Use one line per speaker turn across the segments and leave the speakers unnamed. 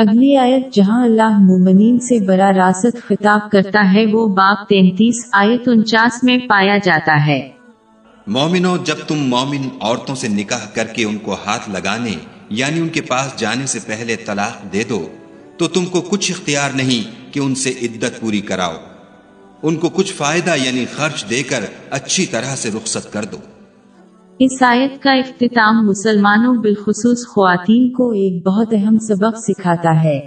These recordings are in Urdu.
اگلی آیت جہاں اللہ مومنین سے برا راست خطاب کرتا ہے، وہ باپ تینتیس، آیت انچاس میں پایا جاتا ہے۔
مومنو، جب تم مومن عورتوں سے نکاح کر کے ان کو ہاتھ لگانے یعنی ان کے پاس جانے سے پہلے طلاق دے دو، تو تم کو کچھ اختیار نہیں کہ ان سے عدت پوری کراؤ۔ ان کو کچھ فائدہ یعنی خرچ دے کر اچھی طرح سے رخصت کر دو۔
اس آیت کا اختتام مسلمانوں بالخصوص خواتین کو ایک بہت اہم سبق سکھاتا ہے۔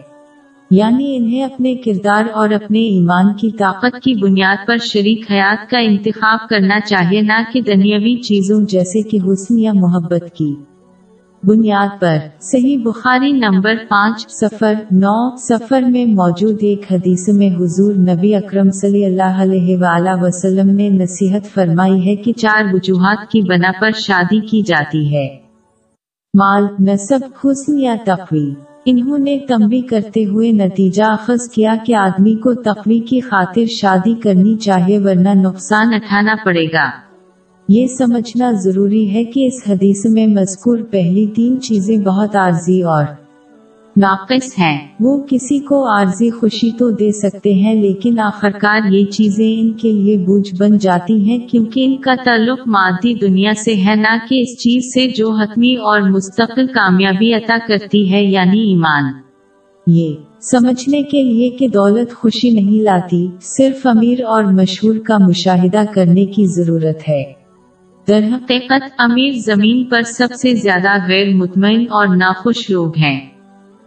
یعنی انہیں اپنے کردار اور اپنے ایمان کی طاقت کی بنیاد پر شریک حیات کا انتخاب کرنا چاہیے، نہ کہ دنیاوی چیزوں جیسے کہ حسن یا محبت کی۔ بنیاد پر۔ صحیح بخاری نمبر پانچ سفر نو سفر میں موجود ایک حدیث میں حضور نبی اکرم صلی اللہ علیہ وآلہ وسلم نے نصیحت فرمائی ہے کہ چار وجوہات کی بنا پر شادی کی جاتی ہے۔ مال، نصب، حسن یا تقوی۔ انہوں نے تمبی کرتے ہوئے نتیجہ اخذ کیا کہ آدمی کو تقوی کی خاطر شادی کرنی چاہیے ورنہ نقصان اٹھانا پڑے گا۔ یہ سمجھنا ضروری ہے کہ اس حدیث میں مذکور پہلی تین چیزیں بہت عارضی اور ناقص ہیں۔ وہ کسی کو عارضی خوشی تو دے سکتے ہیں لیکن آخرکار یہ چیزیں ان کے لیے بوجھ بن جاتی ہیں کیونکہ ان کا تعلق مادی دنیا سے ہے، نہ کہ اس چیز سے جو حتمی اور مستقل کامیابی عطا کرتی ہے یعنی ایمان۔ یہ سمجھنے کے لیے کہ دولت خوشی نہیں لاتی، صرف امیر اور مشہور کا مشاہدہ کرنے کی ضرورت ہے۔ در حقیقت امیر زمین پر سب سے زیادہ غیر مطمئن اور ناخوش لوگ ہیں۔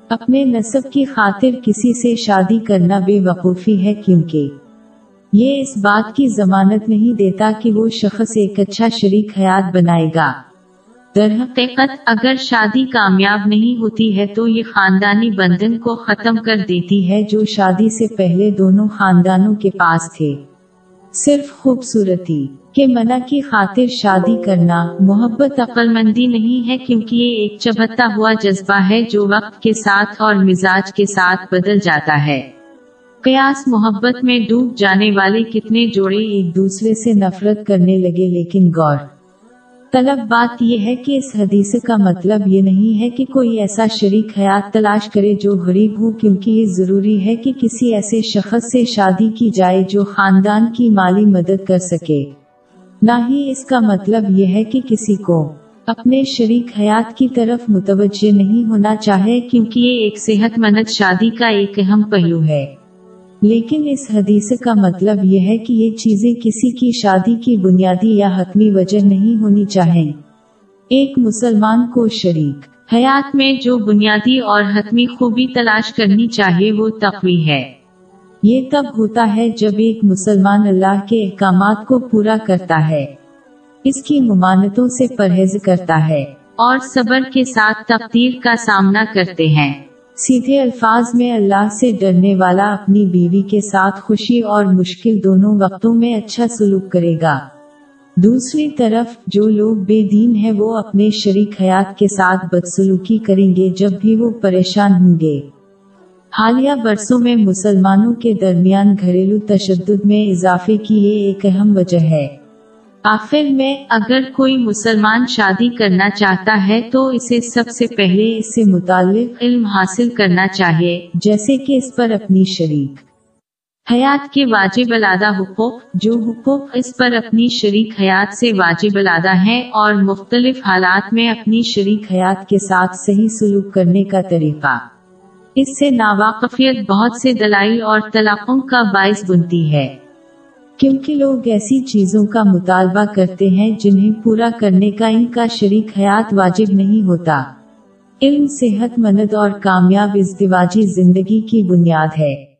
اپنے نصب کی خاطر کسی سے شادی کرنا بے وقوفی ہے کیونکہ یہ اس بات کی ضمانت نہیں دیتا کہ وہ شخص ایک اچھا شریک حیات بنائے گا۔ در حقیقت اگر شادی کامیاب نہیں ہوتی ہے تو یہ خاندانی بندن کو ختم کر دیتی ہے جو شادی سے پہلے دونوں خاندانوں کے پاس تھے۔ صرف خوبصورتی کے منع کی خاطر شادی کرنا محبت عقل مندی نہیں ہے کیونکہ یہ ایک چبھتا ہوا جذبہ ہے جو وقت کے ساتھ اور مزاج کے ساتھ بدل جاتا ہے۔ قیاس محبت میں ڈوب جانے والے کتنے جوڑے ایک دوسرے سے نفرت کرنے لگے لیکن غور۔ طلب بات یہ ہے کہ اس حدیث کا مطلب یہ نہیں ہے کہ کوئی ایسا شریک حیات تلاش کرے جو غریب ہو، کیونکہ یہ ضروری ہے کہ کسی ایسے شخص سے شادی کی جائے جو خاندان کی مالی مدد کر سکے۔ نہ ہی اس کا مطلب یہ ہے کہ کسی کو اپنے شریک حیات کی طرف متوجہ نہیں ہونا چاہے، کیونکہ یہ ایک صحت مند شادی کا ایک اہم پہلو ہے۔ لیکن اس حدیث کا مطلب یہ ہے کہ یہ چیزیں کسی کی شادی کی بنیادی یا حتمی وجہ نہیں ہونی چاہیں۔ ایک مسلمان کو شریک۔ حیات میں جو بنیادی اور حتمی خوبی تلاش کرنی چاہیے وہ تقوی ہے۔ یہ تب ہوتا ہے جب ایک مسلمان اللہ کے احکامات کو پورا کرتا ہے۔ اس کی ممانتوں سے پرہیز کرتا ہے اور صبر کے ساتھ تقدیر کا سامنا کرتے ہیں۔ سیدھے الفاظ میں اللہ سے ڈرنے والا اپنی بیوی کے ساتھ خوشی اور مشکل دونوں وقتوں میں اچھا سلوک کرے گا۔ دوسری طرف، جو لوگ بے دین ہیں، وہ اپنے شریک حیات کے ساتھ بدسلوکی کریں گے جب بھی وہ پریشان ہوں گے۔ حالیہ برسوں میں مسلمانوں کے درمیان گھریلو تشدد میں اضافے کی یہ ایک اہم وجہ ہے۔ آخر میں اگر کوئی مسلمان شادی کرنا چاہتا ہے تو اسے سب سے پہلے اس سے متعلق علم حاصل کرنا چاہیے، جیسے کہ اس پر اپنی شریک۔ حیات کے واجب الادہ حقوق، جو حقوق اس پر اپنی شریک حیات سے واجب الادہ ہیں اور مختلف حالات میں اپنی شریک حیات کے ساتھ صحیح سلوک کرنے کا طریقہ۔ اس سے ناواقفیت بہت سے دلائل اور طلاقوں کا باعث بنتی ہے۔ کیونکہ لوگ ایسی چیزوں کا مطالبہ کرتے ہیں جنہیں پورا کرنے کا ان کا شریک حیات واجب نہیں ہوتا۔ علم صحت مند اور کامیاب ازدواجی زندگی کی بنیاد ہے۔